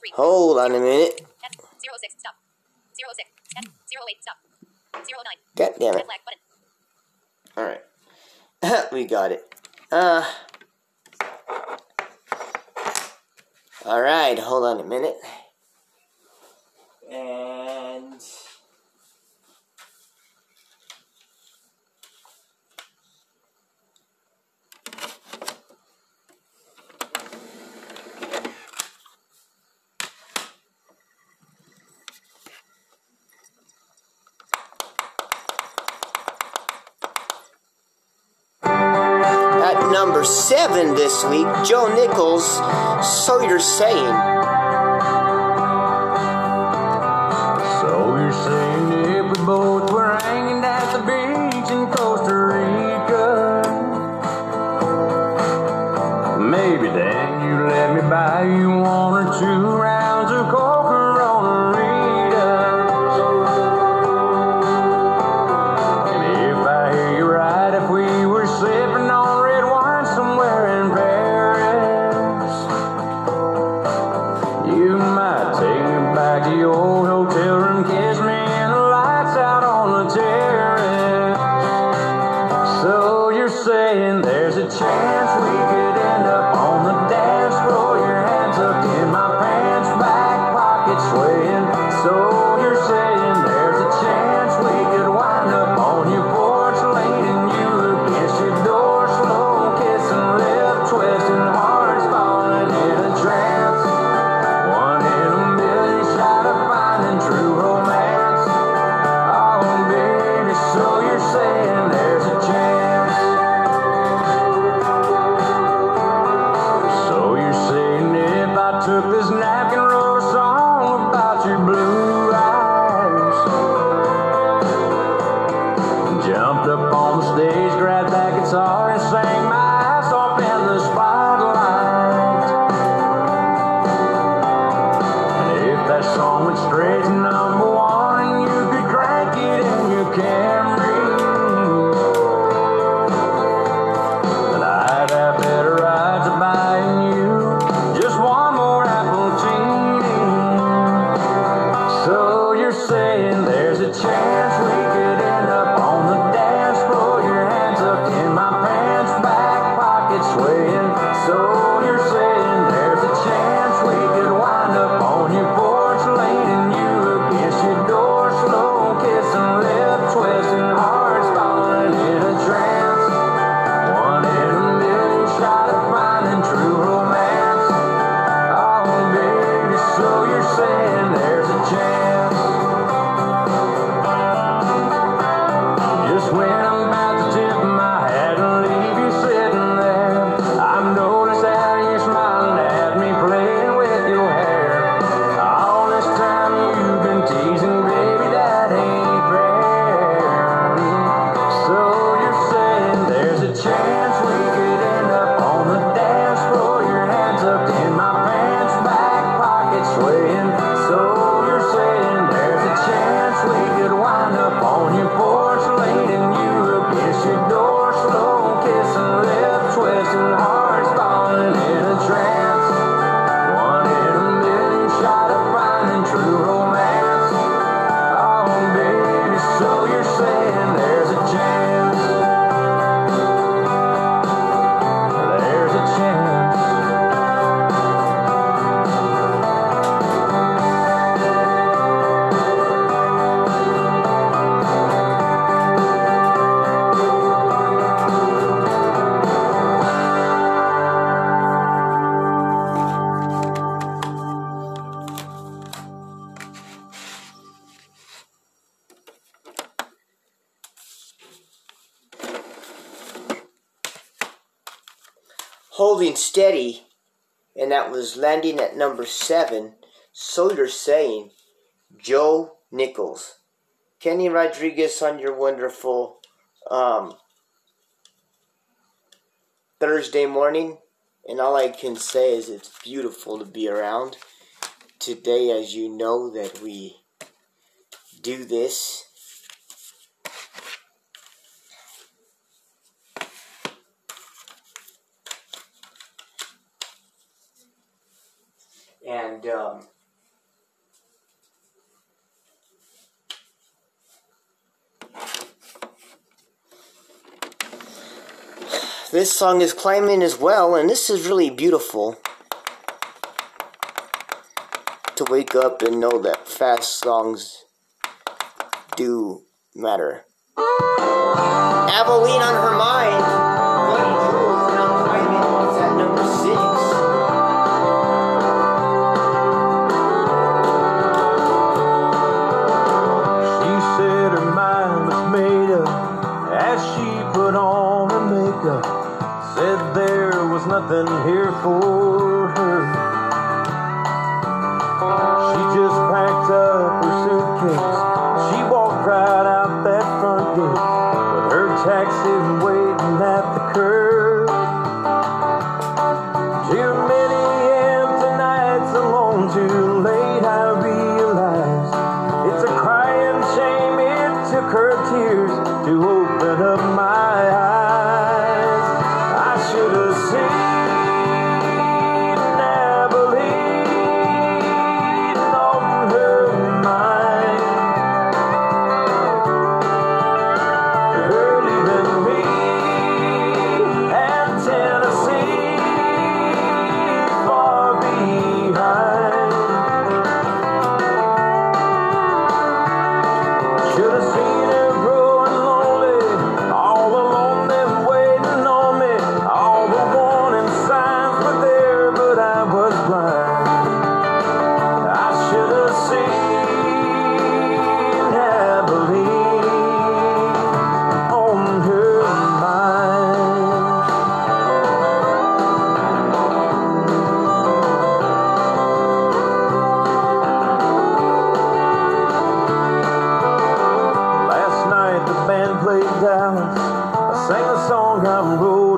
three. Hold on a minute. Zero six. Stop. Zero six. Zero eight. Stop. Zero nine. God damn it. All right. we got it. Uh. All right. Hold on a minute. seven this week, Joe Nichols, So You're Saying. landing at number seven, so you're saying Joe Nichols, Kenny Rodriguez on your wonderful um, Thursday morning, and all I can say is it's beautiful to be around. Today, as you know, that we do this And um, this song is climbing as well, and this is really beautiful to wake up and know that fast songs do matter. Abilene on her mind. nothing here for her. She just packed up her suitcase.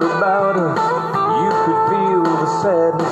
about her, you could feel the sadness.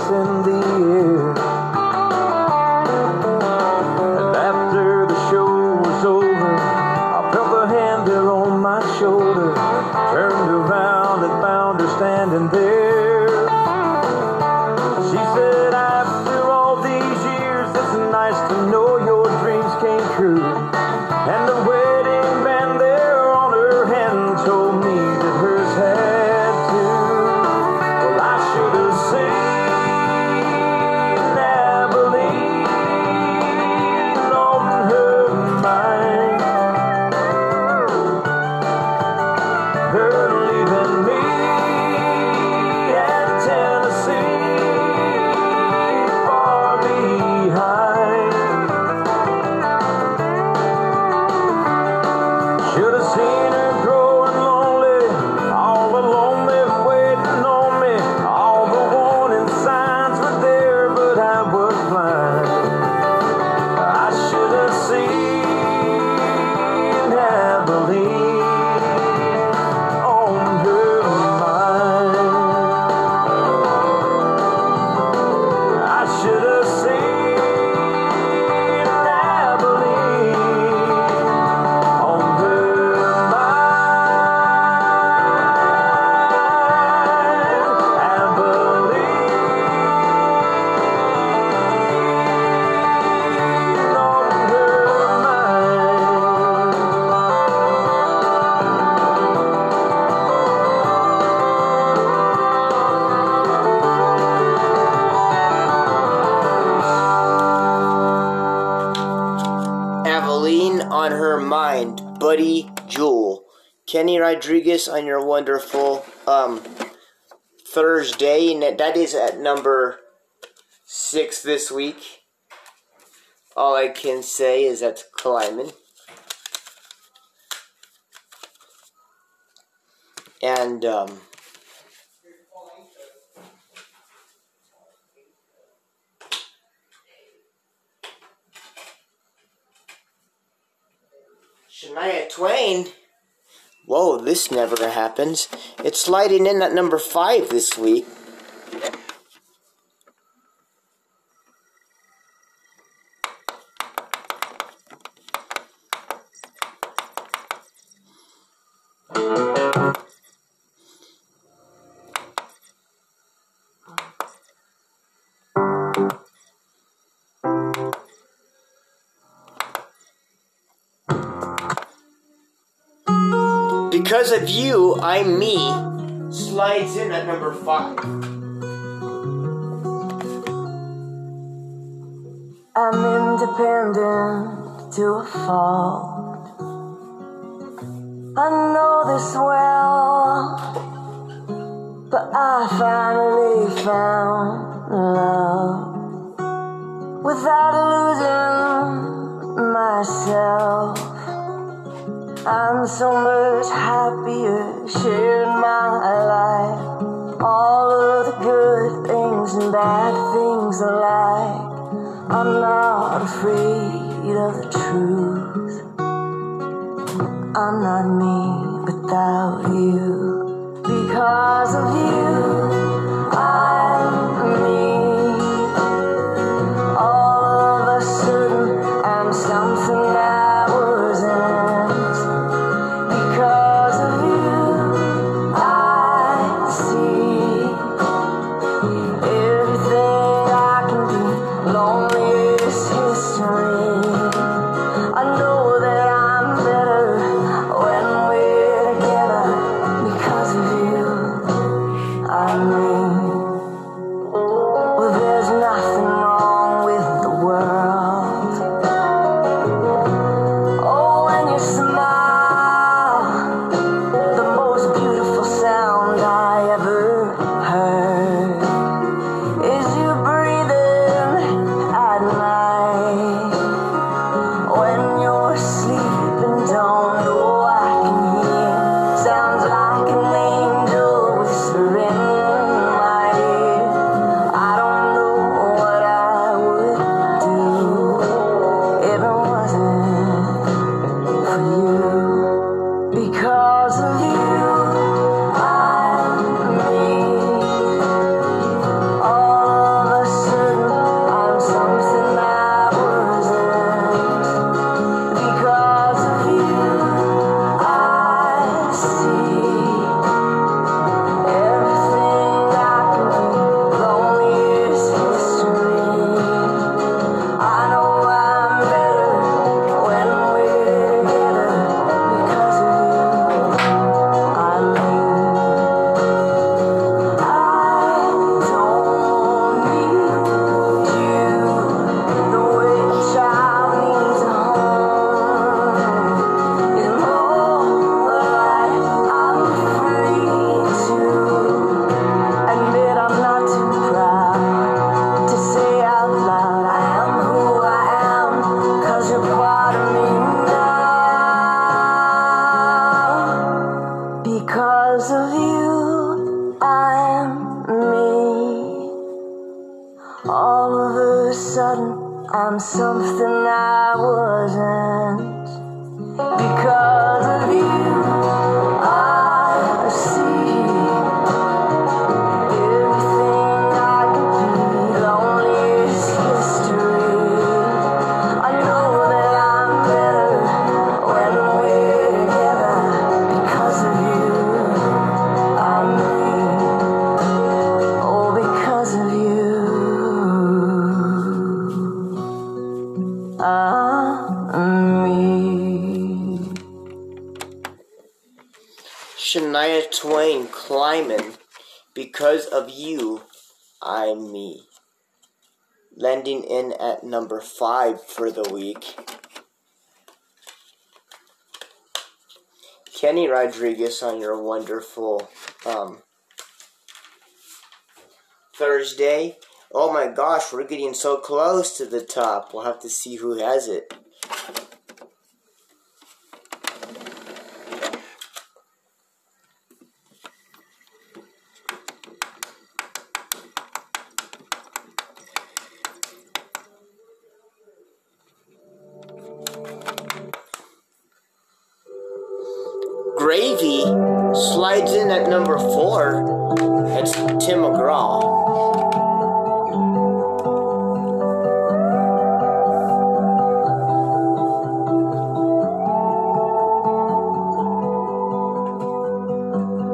Buddy Jewell, Kenny Rodriguez on your wonderful um, Thursday, and that is at number six this week. All I can say is that's climbing. And um, Shania Twain. Whoa, this never happens. It's sliding in at number five this week. Because of you, I'm me slides in at number five. I'm independent to a fault. I know this well, but I finally found love without losing myself. I'm so much happier sharing my life. All of the good things and bad things alike. I'm not afraid of the truth. I'm not me without you. Because of you. for the week. Kenny Rodriguez on your wonderful um, Thursday. Oh my gosh, we're getting so close to the top. We'll have to see who has it. number four, it's Tim McGraw.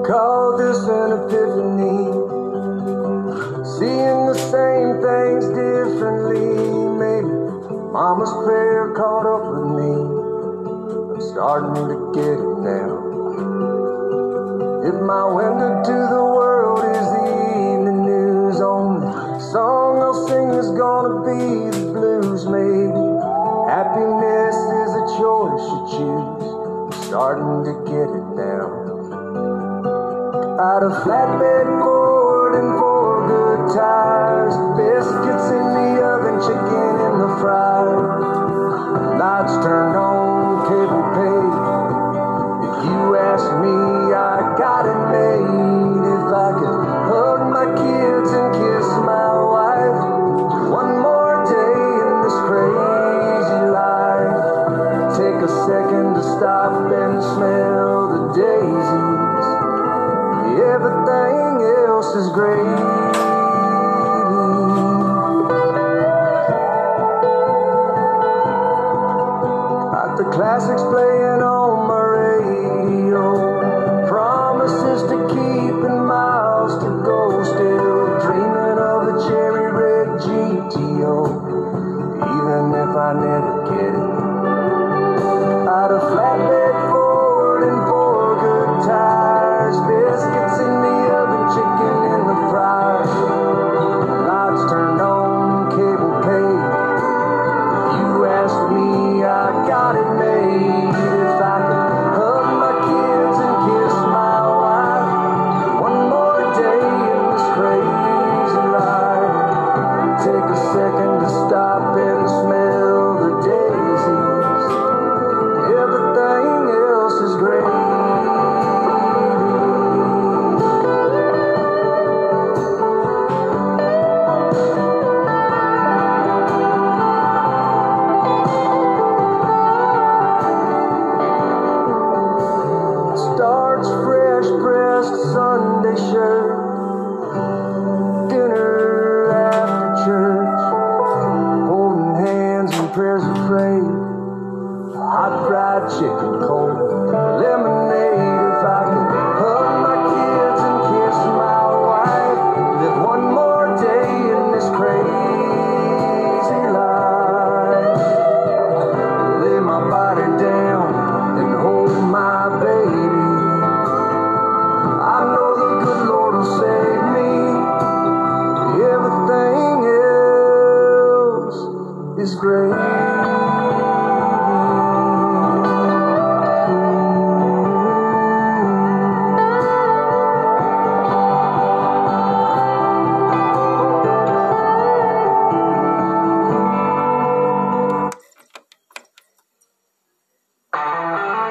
Call this an epiphany. Seeing the same things differently. Maybe mama's prayer caught up with me. I'm starting to get my window to the world is the evening news. Only song I'll sing is gonna be the blues, maybe. Happiness is a choice you choose. I'm starting to get it down. Out of flatbed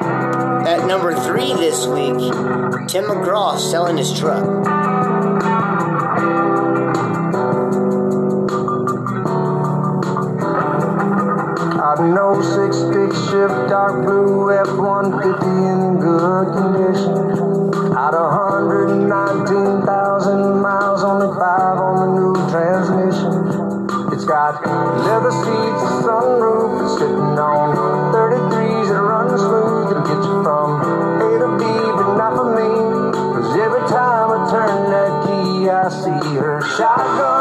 At number three this week, Tim McGraw selling his truck. I know six stick shift, dark blue F-150 in good condition. Out of 119,000 miles, only five on the new transmission. It's got leather seats. Chicago.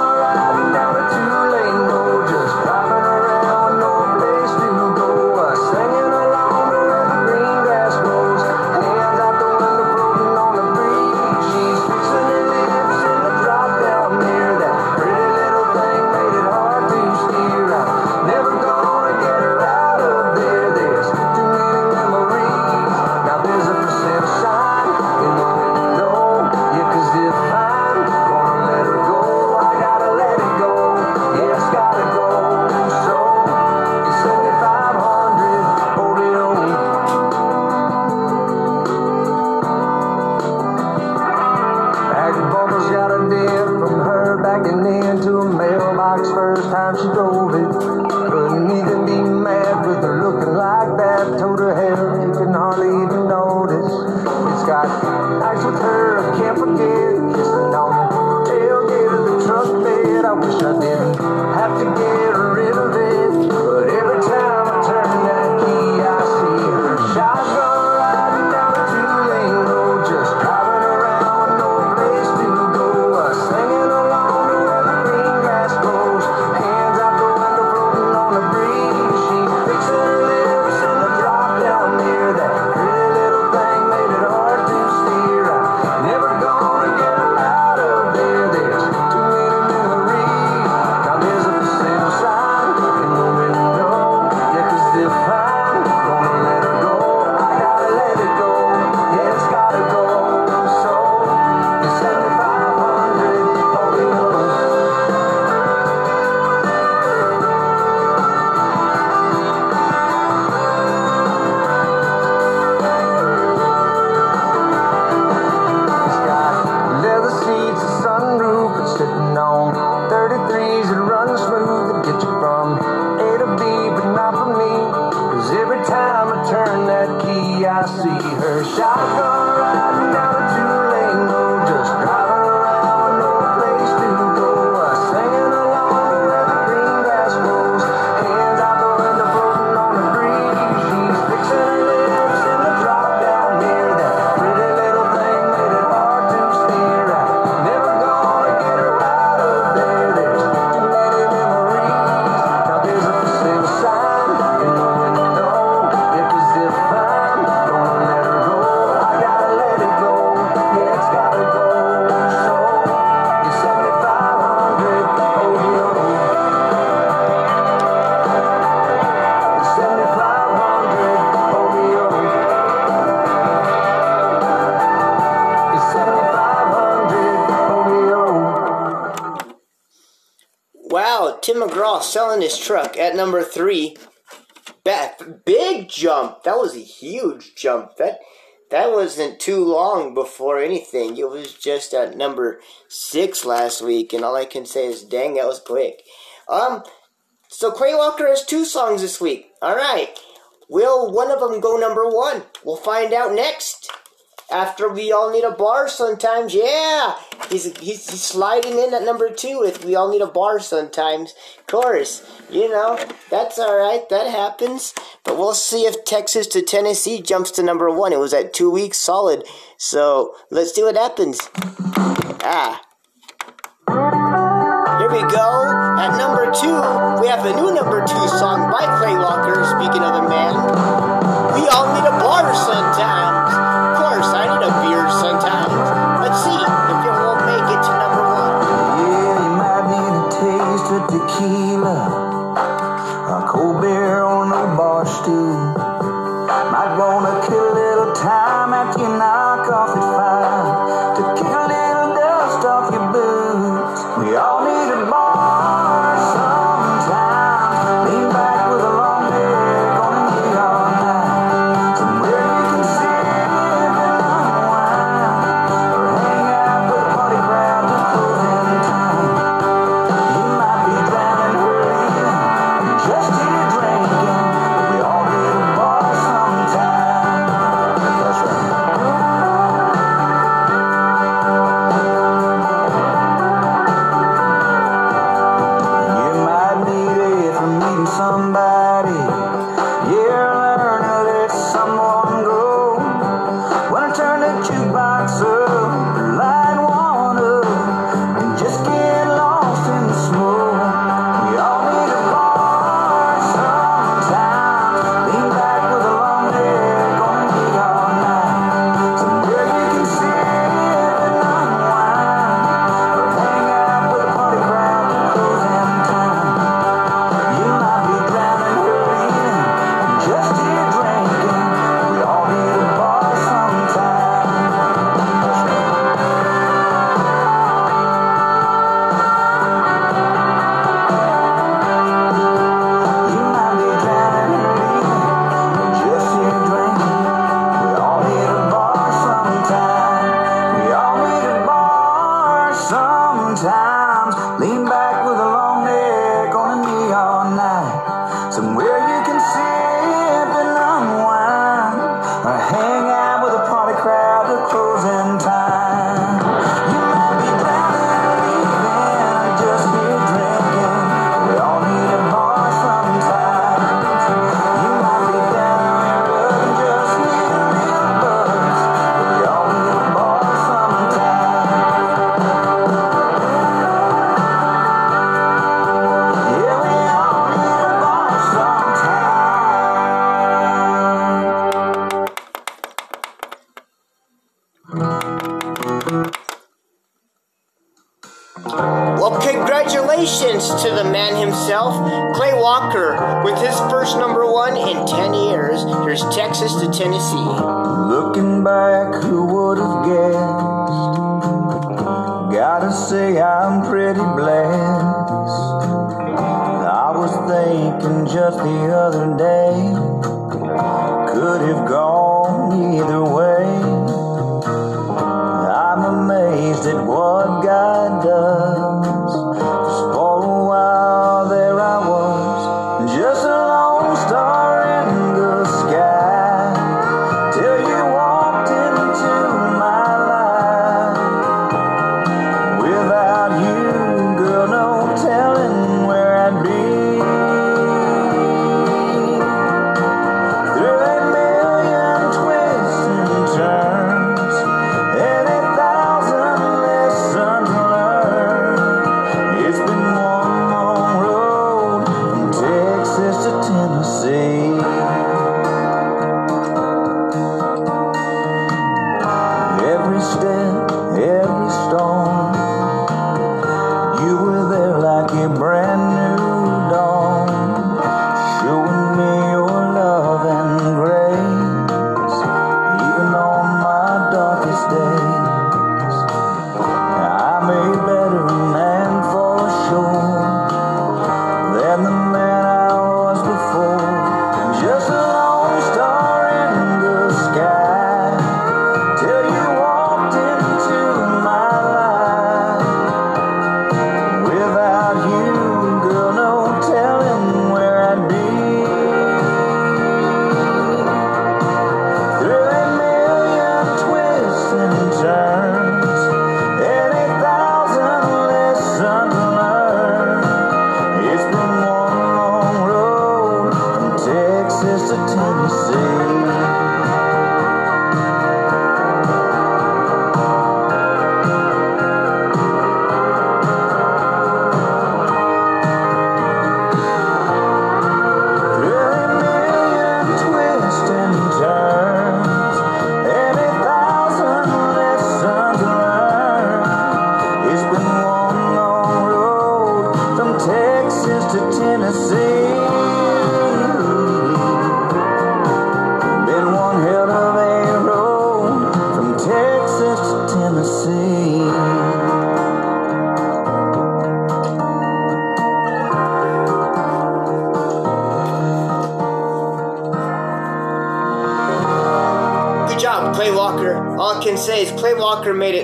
Tim McGraw selling his truck at number three. Ba- big jump. That was a huge jump. That that wasn't too long before anything. It was just at number six last week, and all I can say is, dang, that was quick. Um, so Clay Walker has two songs this week. All right. Will one of them go number one? We'll find out next. After we all need a bar sometimes, yeah. He's, he's, sliding in at number two with we all need a bar sometimes. Of course, you know, that's alright, that happens. But we'll see if Texas to Tennessee jumps to number one. It was at two weeks solid. So let's see what happens. Ah. Here we go. At number two, we have a new number two song by Clay Walker, speaking of the man. We all need a bar sometimes. Walker, with his first number one in 10 years. Here's Texas to Tennessee. Looking back, who would have guessed? Gotta say, I'm pretty blessed. I was thinking just the other day, could have gone either way. I'm amazed at what God does.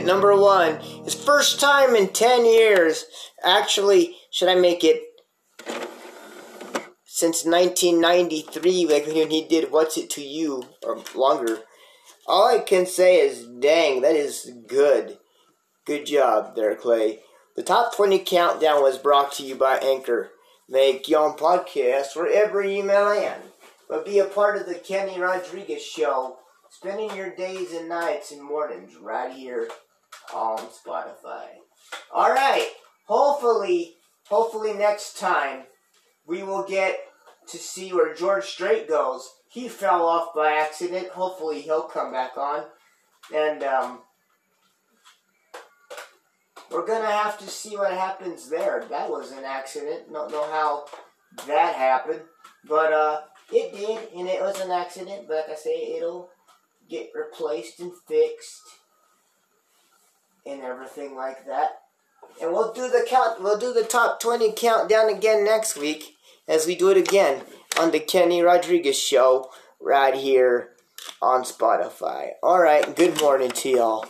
Number one. His first time in 10 years. Actually, should I make it since 1993, like when he did What's It to You, or longer. All I can say is, dang, that is good. Good job there, Clay. The top 20 countdown was brought to you by Anchor. Make your own podcast wherever you may land. But be a part of the Kenny Rodriguez Show, spending your days and nights and mornings right here on Spotify. All right. Hopefully, hopefully next time we will get to see where George Strait goes. He fell off by accident. Hopefully he'll come back on. And um, we're gonna have to see what happens there. That was an accident. Don't know how that happened. But uh it did, and it was an accident, but like I say, it'll get replaced and fixed and everything like that. And we'll do the count we'll do the top twenty countdown again next week as we do it again on the Kenny Rodriguez show right here on Spotify. Alright, good morning to y'all.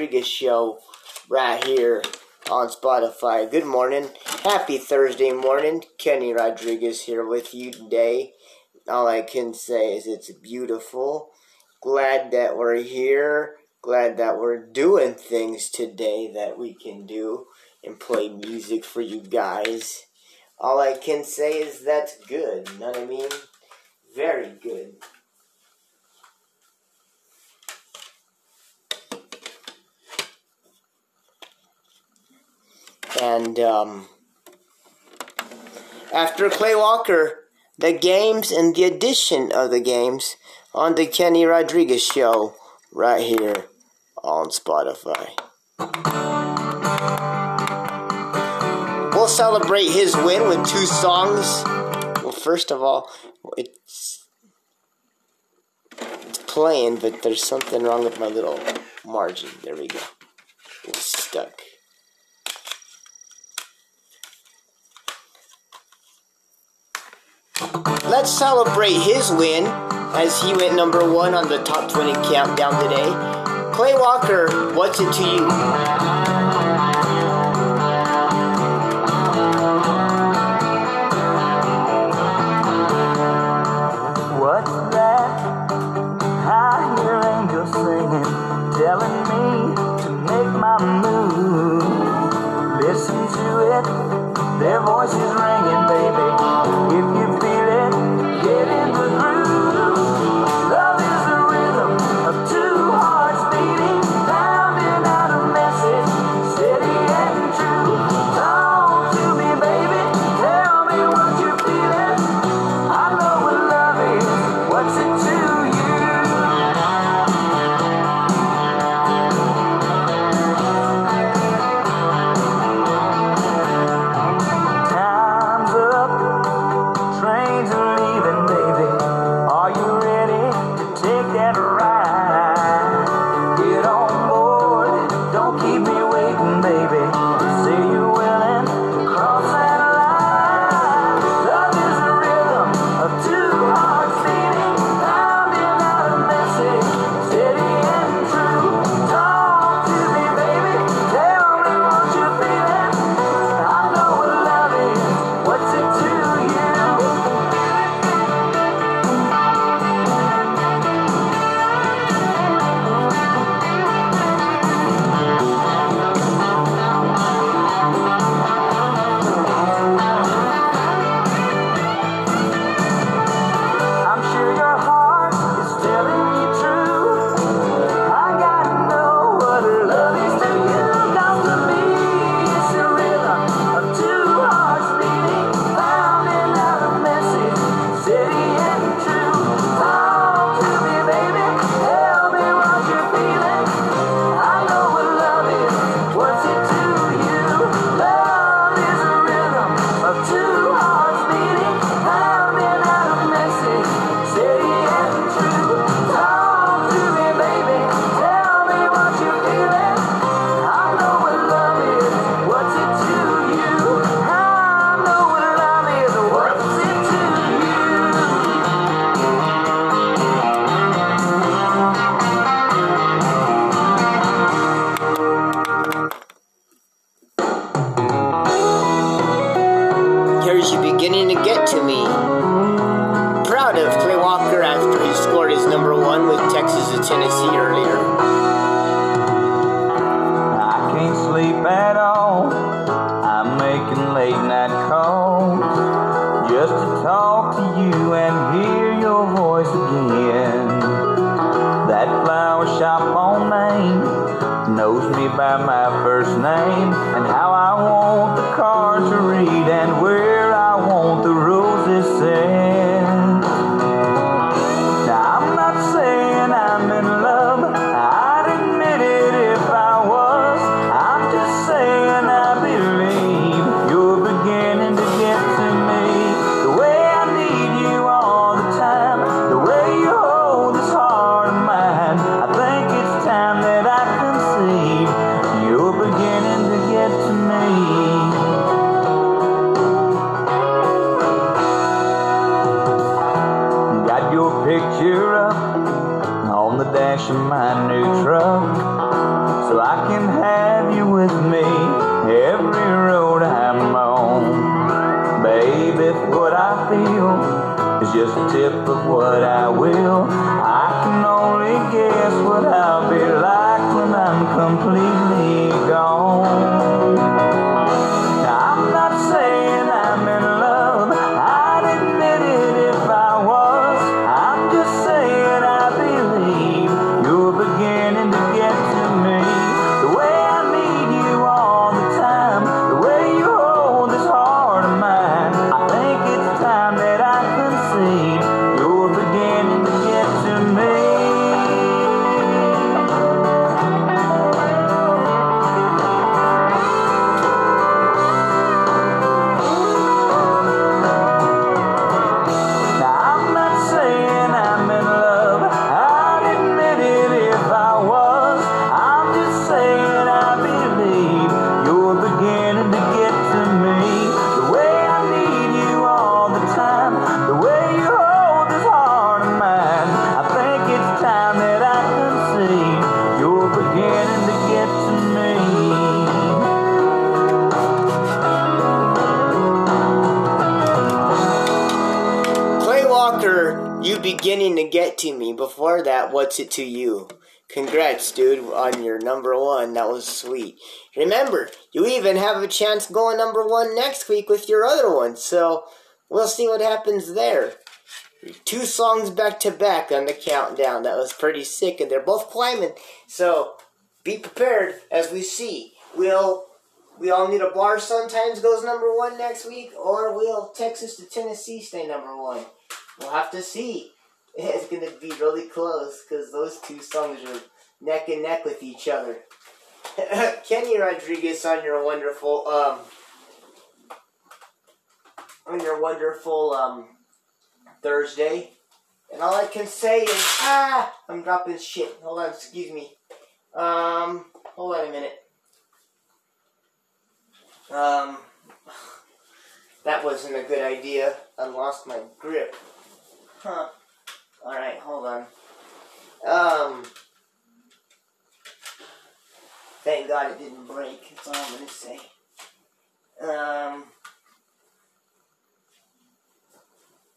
Rodriguez show right here on Spotify. Good morning. Happy Thursday morning. Kenny Rodriguez here with you today. All I can say is it's beautiful. Glad that we're here. Glad that we're doing things today that we can do and play music for you guys. All I can say is that's good. You know what I mean? Very good. And um, after Clay Walker, the games and the addition of the games on the Kenny Rodriguez show right here on Spotify. We'll celebrate his win with two songs. Well, first of all, it's, it's playing, but there's something wrong with my little margin. There we go. It's stuck. Let's celebrate his win as he went number one on the top 20 countdown today. Clay Walker, what's it to you? It to you? Congrats, dude, on your number one. That was sweet. Remember, you even have a chance going number one next week with your other one. So we'll see what happens there. Two songs back to back on the countdown. That was pretty sick, and they're both climbing. So be prepared as we see. We'll we all need a bar sometimes goes number one next week, or will Texas to Tennessee stay number one? We'll have to see. It's going to be really close because those two songs are neck and neck with each other. Kenny Rodriguez on your wonderful um on your wonderful um Thursday. And all I can say is ah I'm dropping shit. Hold on, excuse me. Um hold on a minute. Um that wasn't a good idea. I lost my grip. Huh. Alright, hold on. Um Thank God it didn't break. That's all I'm gonna say. Um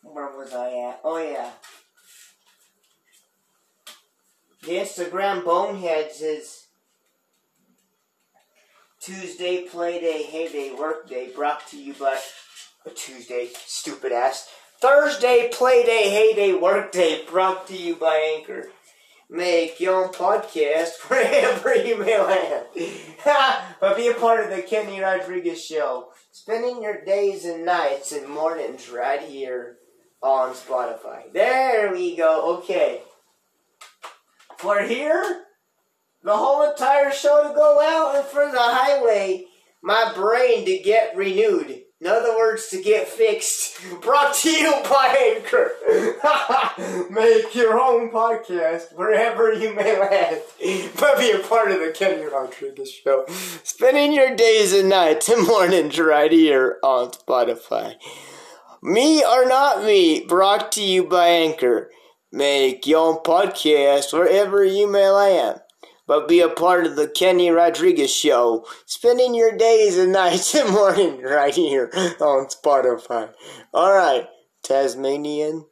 Where was I at? Oh yeah. The Instagram Boneheads is Tuesday play day, heyday, work day, brought to you by a Tuesday, stupid ass. Thursday play day, heyday, Workday brought to you by Anchor. Make your own podcast wherever you may land. but be a part of the Kenny Rodriguez Show. Spending your days and nights and mornings right here on Spotify. There we go. Okay. For here, the whole entire show to go out and for the highway, my brain to get renewed. In other words, to get fixed. Brought to you by Anchor. Make your own podcast wherever you may land. But be a part of the Kenny Rodriguez Show. Spending your days and nights and mornings right here on Spotify. Me or not me, brought to you by Anchor. Make your own podcast wherever you may land. But be a part of the Kenny Rodriguez Show, spending your days and nights and mornings right here on Spotify. Alright, Tasmanian,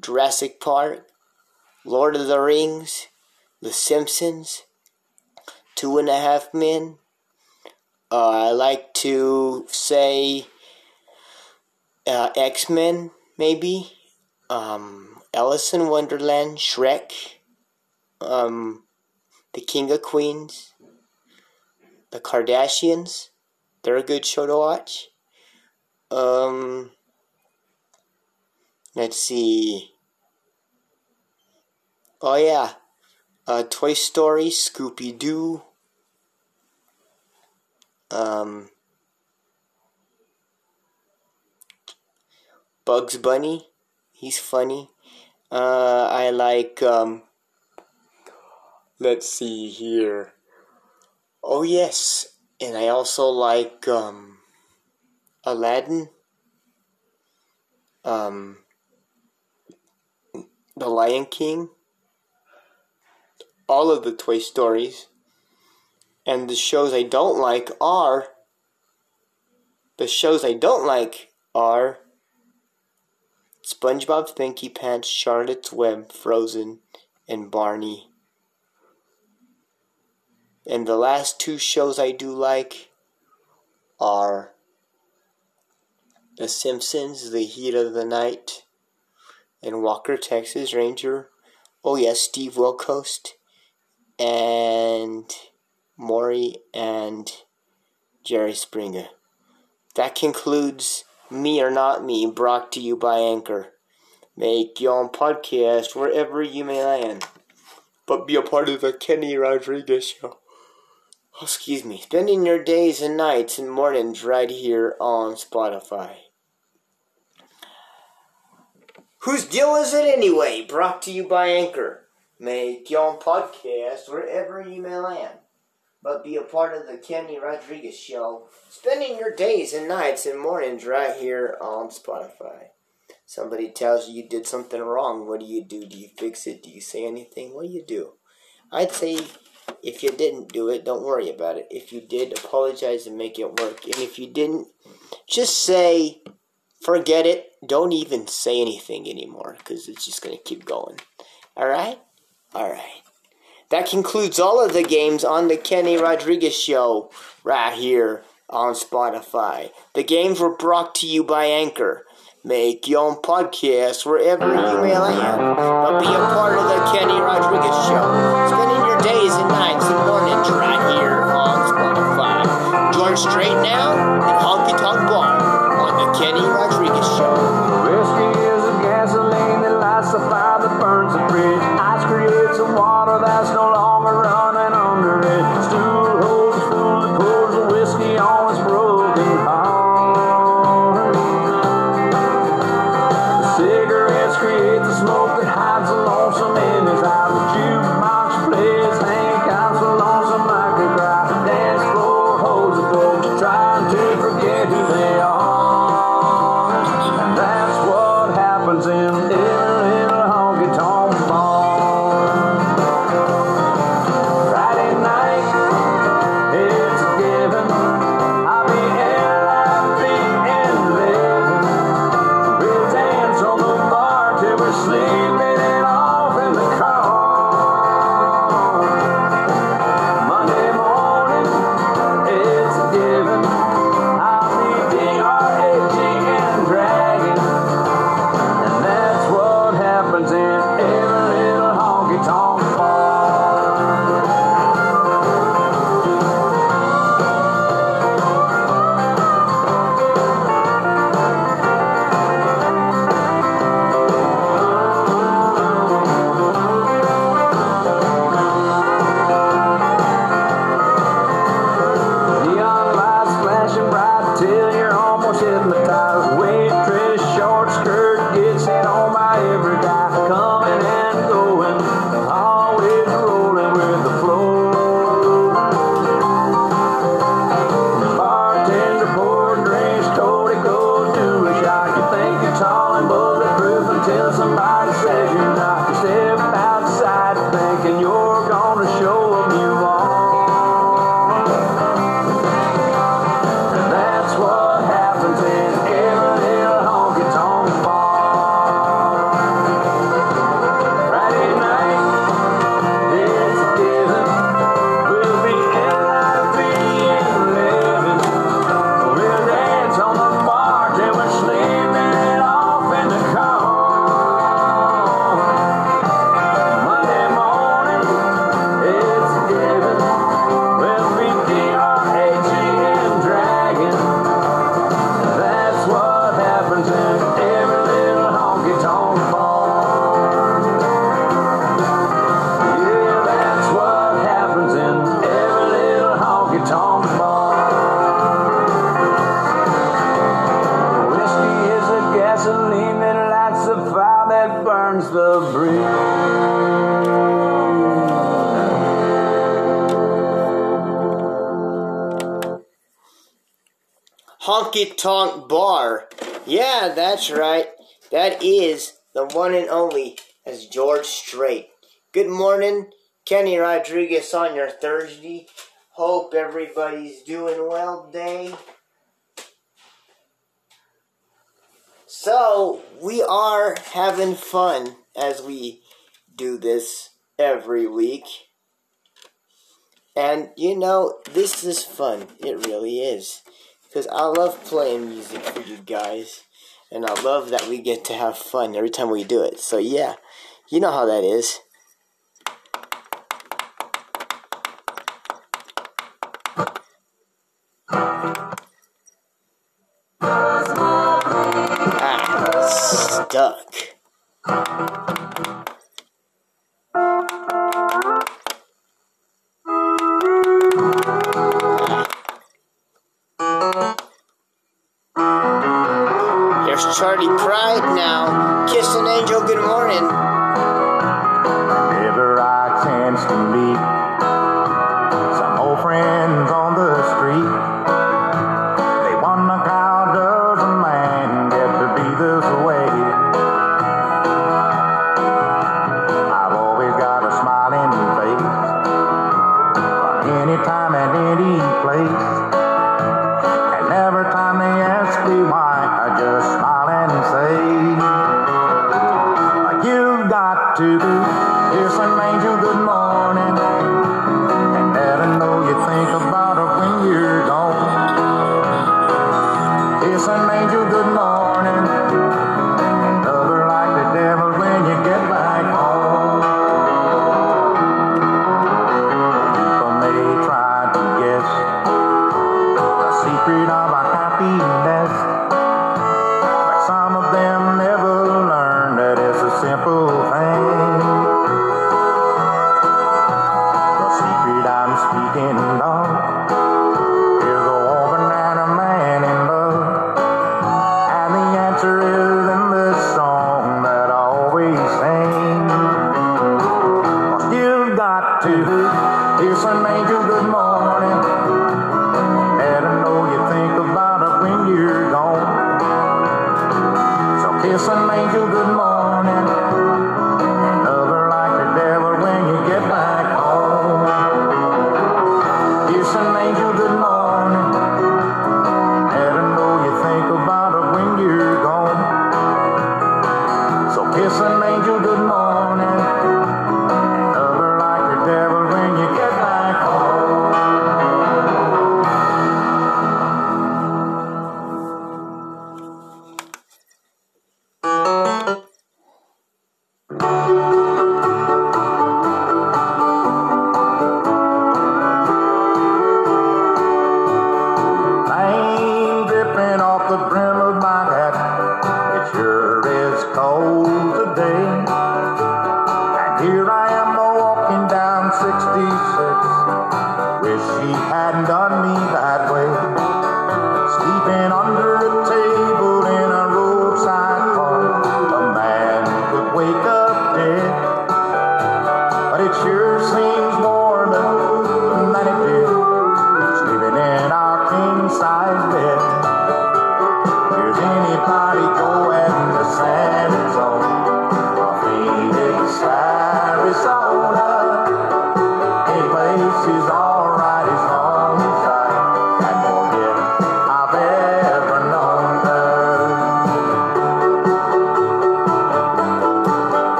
Jurassic Park, Lord of the Rings, The Simpsons, Two and a Half Men. Uh, I like to say uh, X Men, maybe. Um, Alice in Wonderland, Shrek, um, The King of Queens, The Kardashians. They're a good show to watch. Um, let's see. Oh yeah, uh, Toy Story, Scooby Doo. Um, Bugs Bunny. He's funny. Uh, I like, um, let's see here. Oh, yes. And I also like, um, Aladdin. Um, The Lion King. All of the Toy Stories. And the shows I don't like are. The shows I don't like are SpongeBob Pinky Pants, Charlotte's Web, Frozen, and Barney. And the last two shows I do like are The Simpsons, The Heat of the Night, and Walker, Texas Ranger. Oh, yes, Steve Wilkos, and Maury, and Jerry Springer. That concludes Me or Not Me, brought to you by Anchor. Make your own podcast wherever you may land, but be a part of the Kenny Rodriguez Show. Oh, excuse me. Spending your days and nights and mornings right here on Spotify. Whose deal is it anyway? Brought to you by Anchor. Make your own podcast wherever you may land but be a part of the Kenny Rodriguez Show, spending your days and nights and mornings right here on Spotify. Somebody tells you you did something wrong. What do you do? Do you fix it? Do you say anything? What do you do? I'd say if you didn't do it, don't worry about it. If you did, apologize and make it work. And if you didn't, just say, forget it. Don't even say anything anymore because it's just going to keep going. All right? All right. That concludes all of the games on the Kenny Rodriguez Show right here on Spotify. The games were brought to you by Anchor. Make your own podcast wherever you may land, but be a part of the Kenny Rodriguez Show. Nights and mornings right here on Spotify. George Strait now and Honky Tonk Bar on the Kenny Rodriguez Honky Tonk Bar. Yeah, that's right. That is the one and only as George Strait. Good morning, Kenny Rodriguez on your Thursday. Hope everybody's doing well today. So, we are having fun I love playing music for you guys, and I love that we get to have fun every time we do it. So yeah, you know how that is. Ah, stuck. Charlie hardly pride now. Kiss an angel, good morning. Ever I chance to meet some old friends on the street.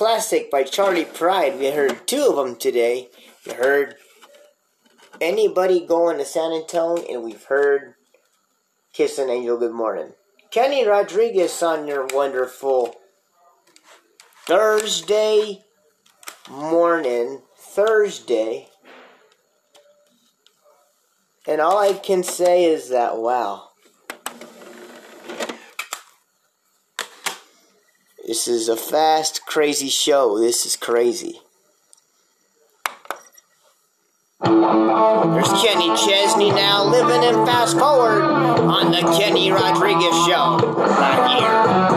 Plastic by Charley Pride. We heard two of them today. We heard Anybody Going to San Antonio, and we've heard Kiss an Angel Good Morning. Kenny Rodriguez on your wonderful Thursday morning. Thursday. And all I can say is that, wow. This is a fast, crazy show. This is crazy. There's Kenny Chesney now living in fast forward on the Kenny Rodriguez Show right here.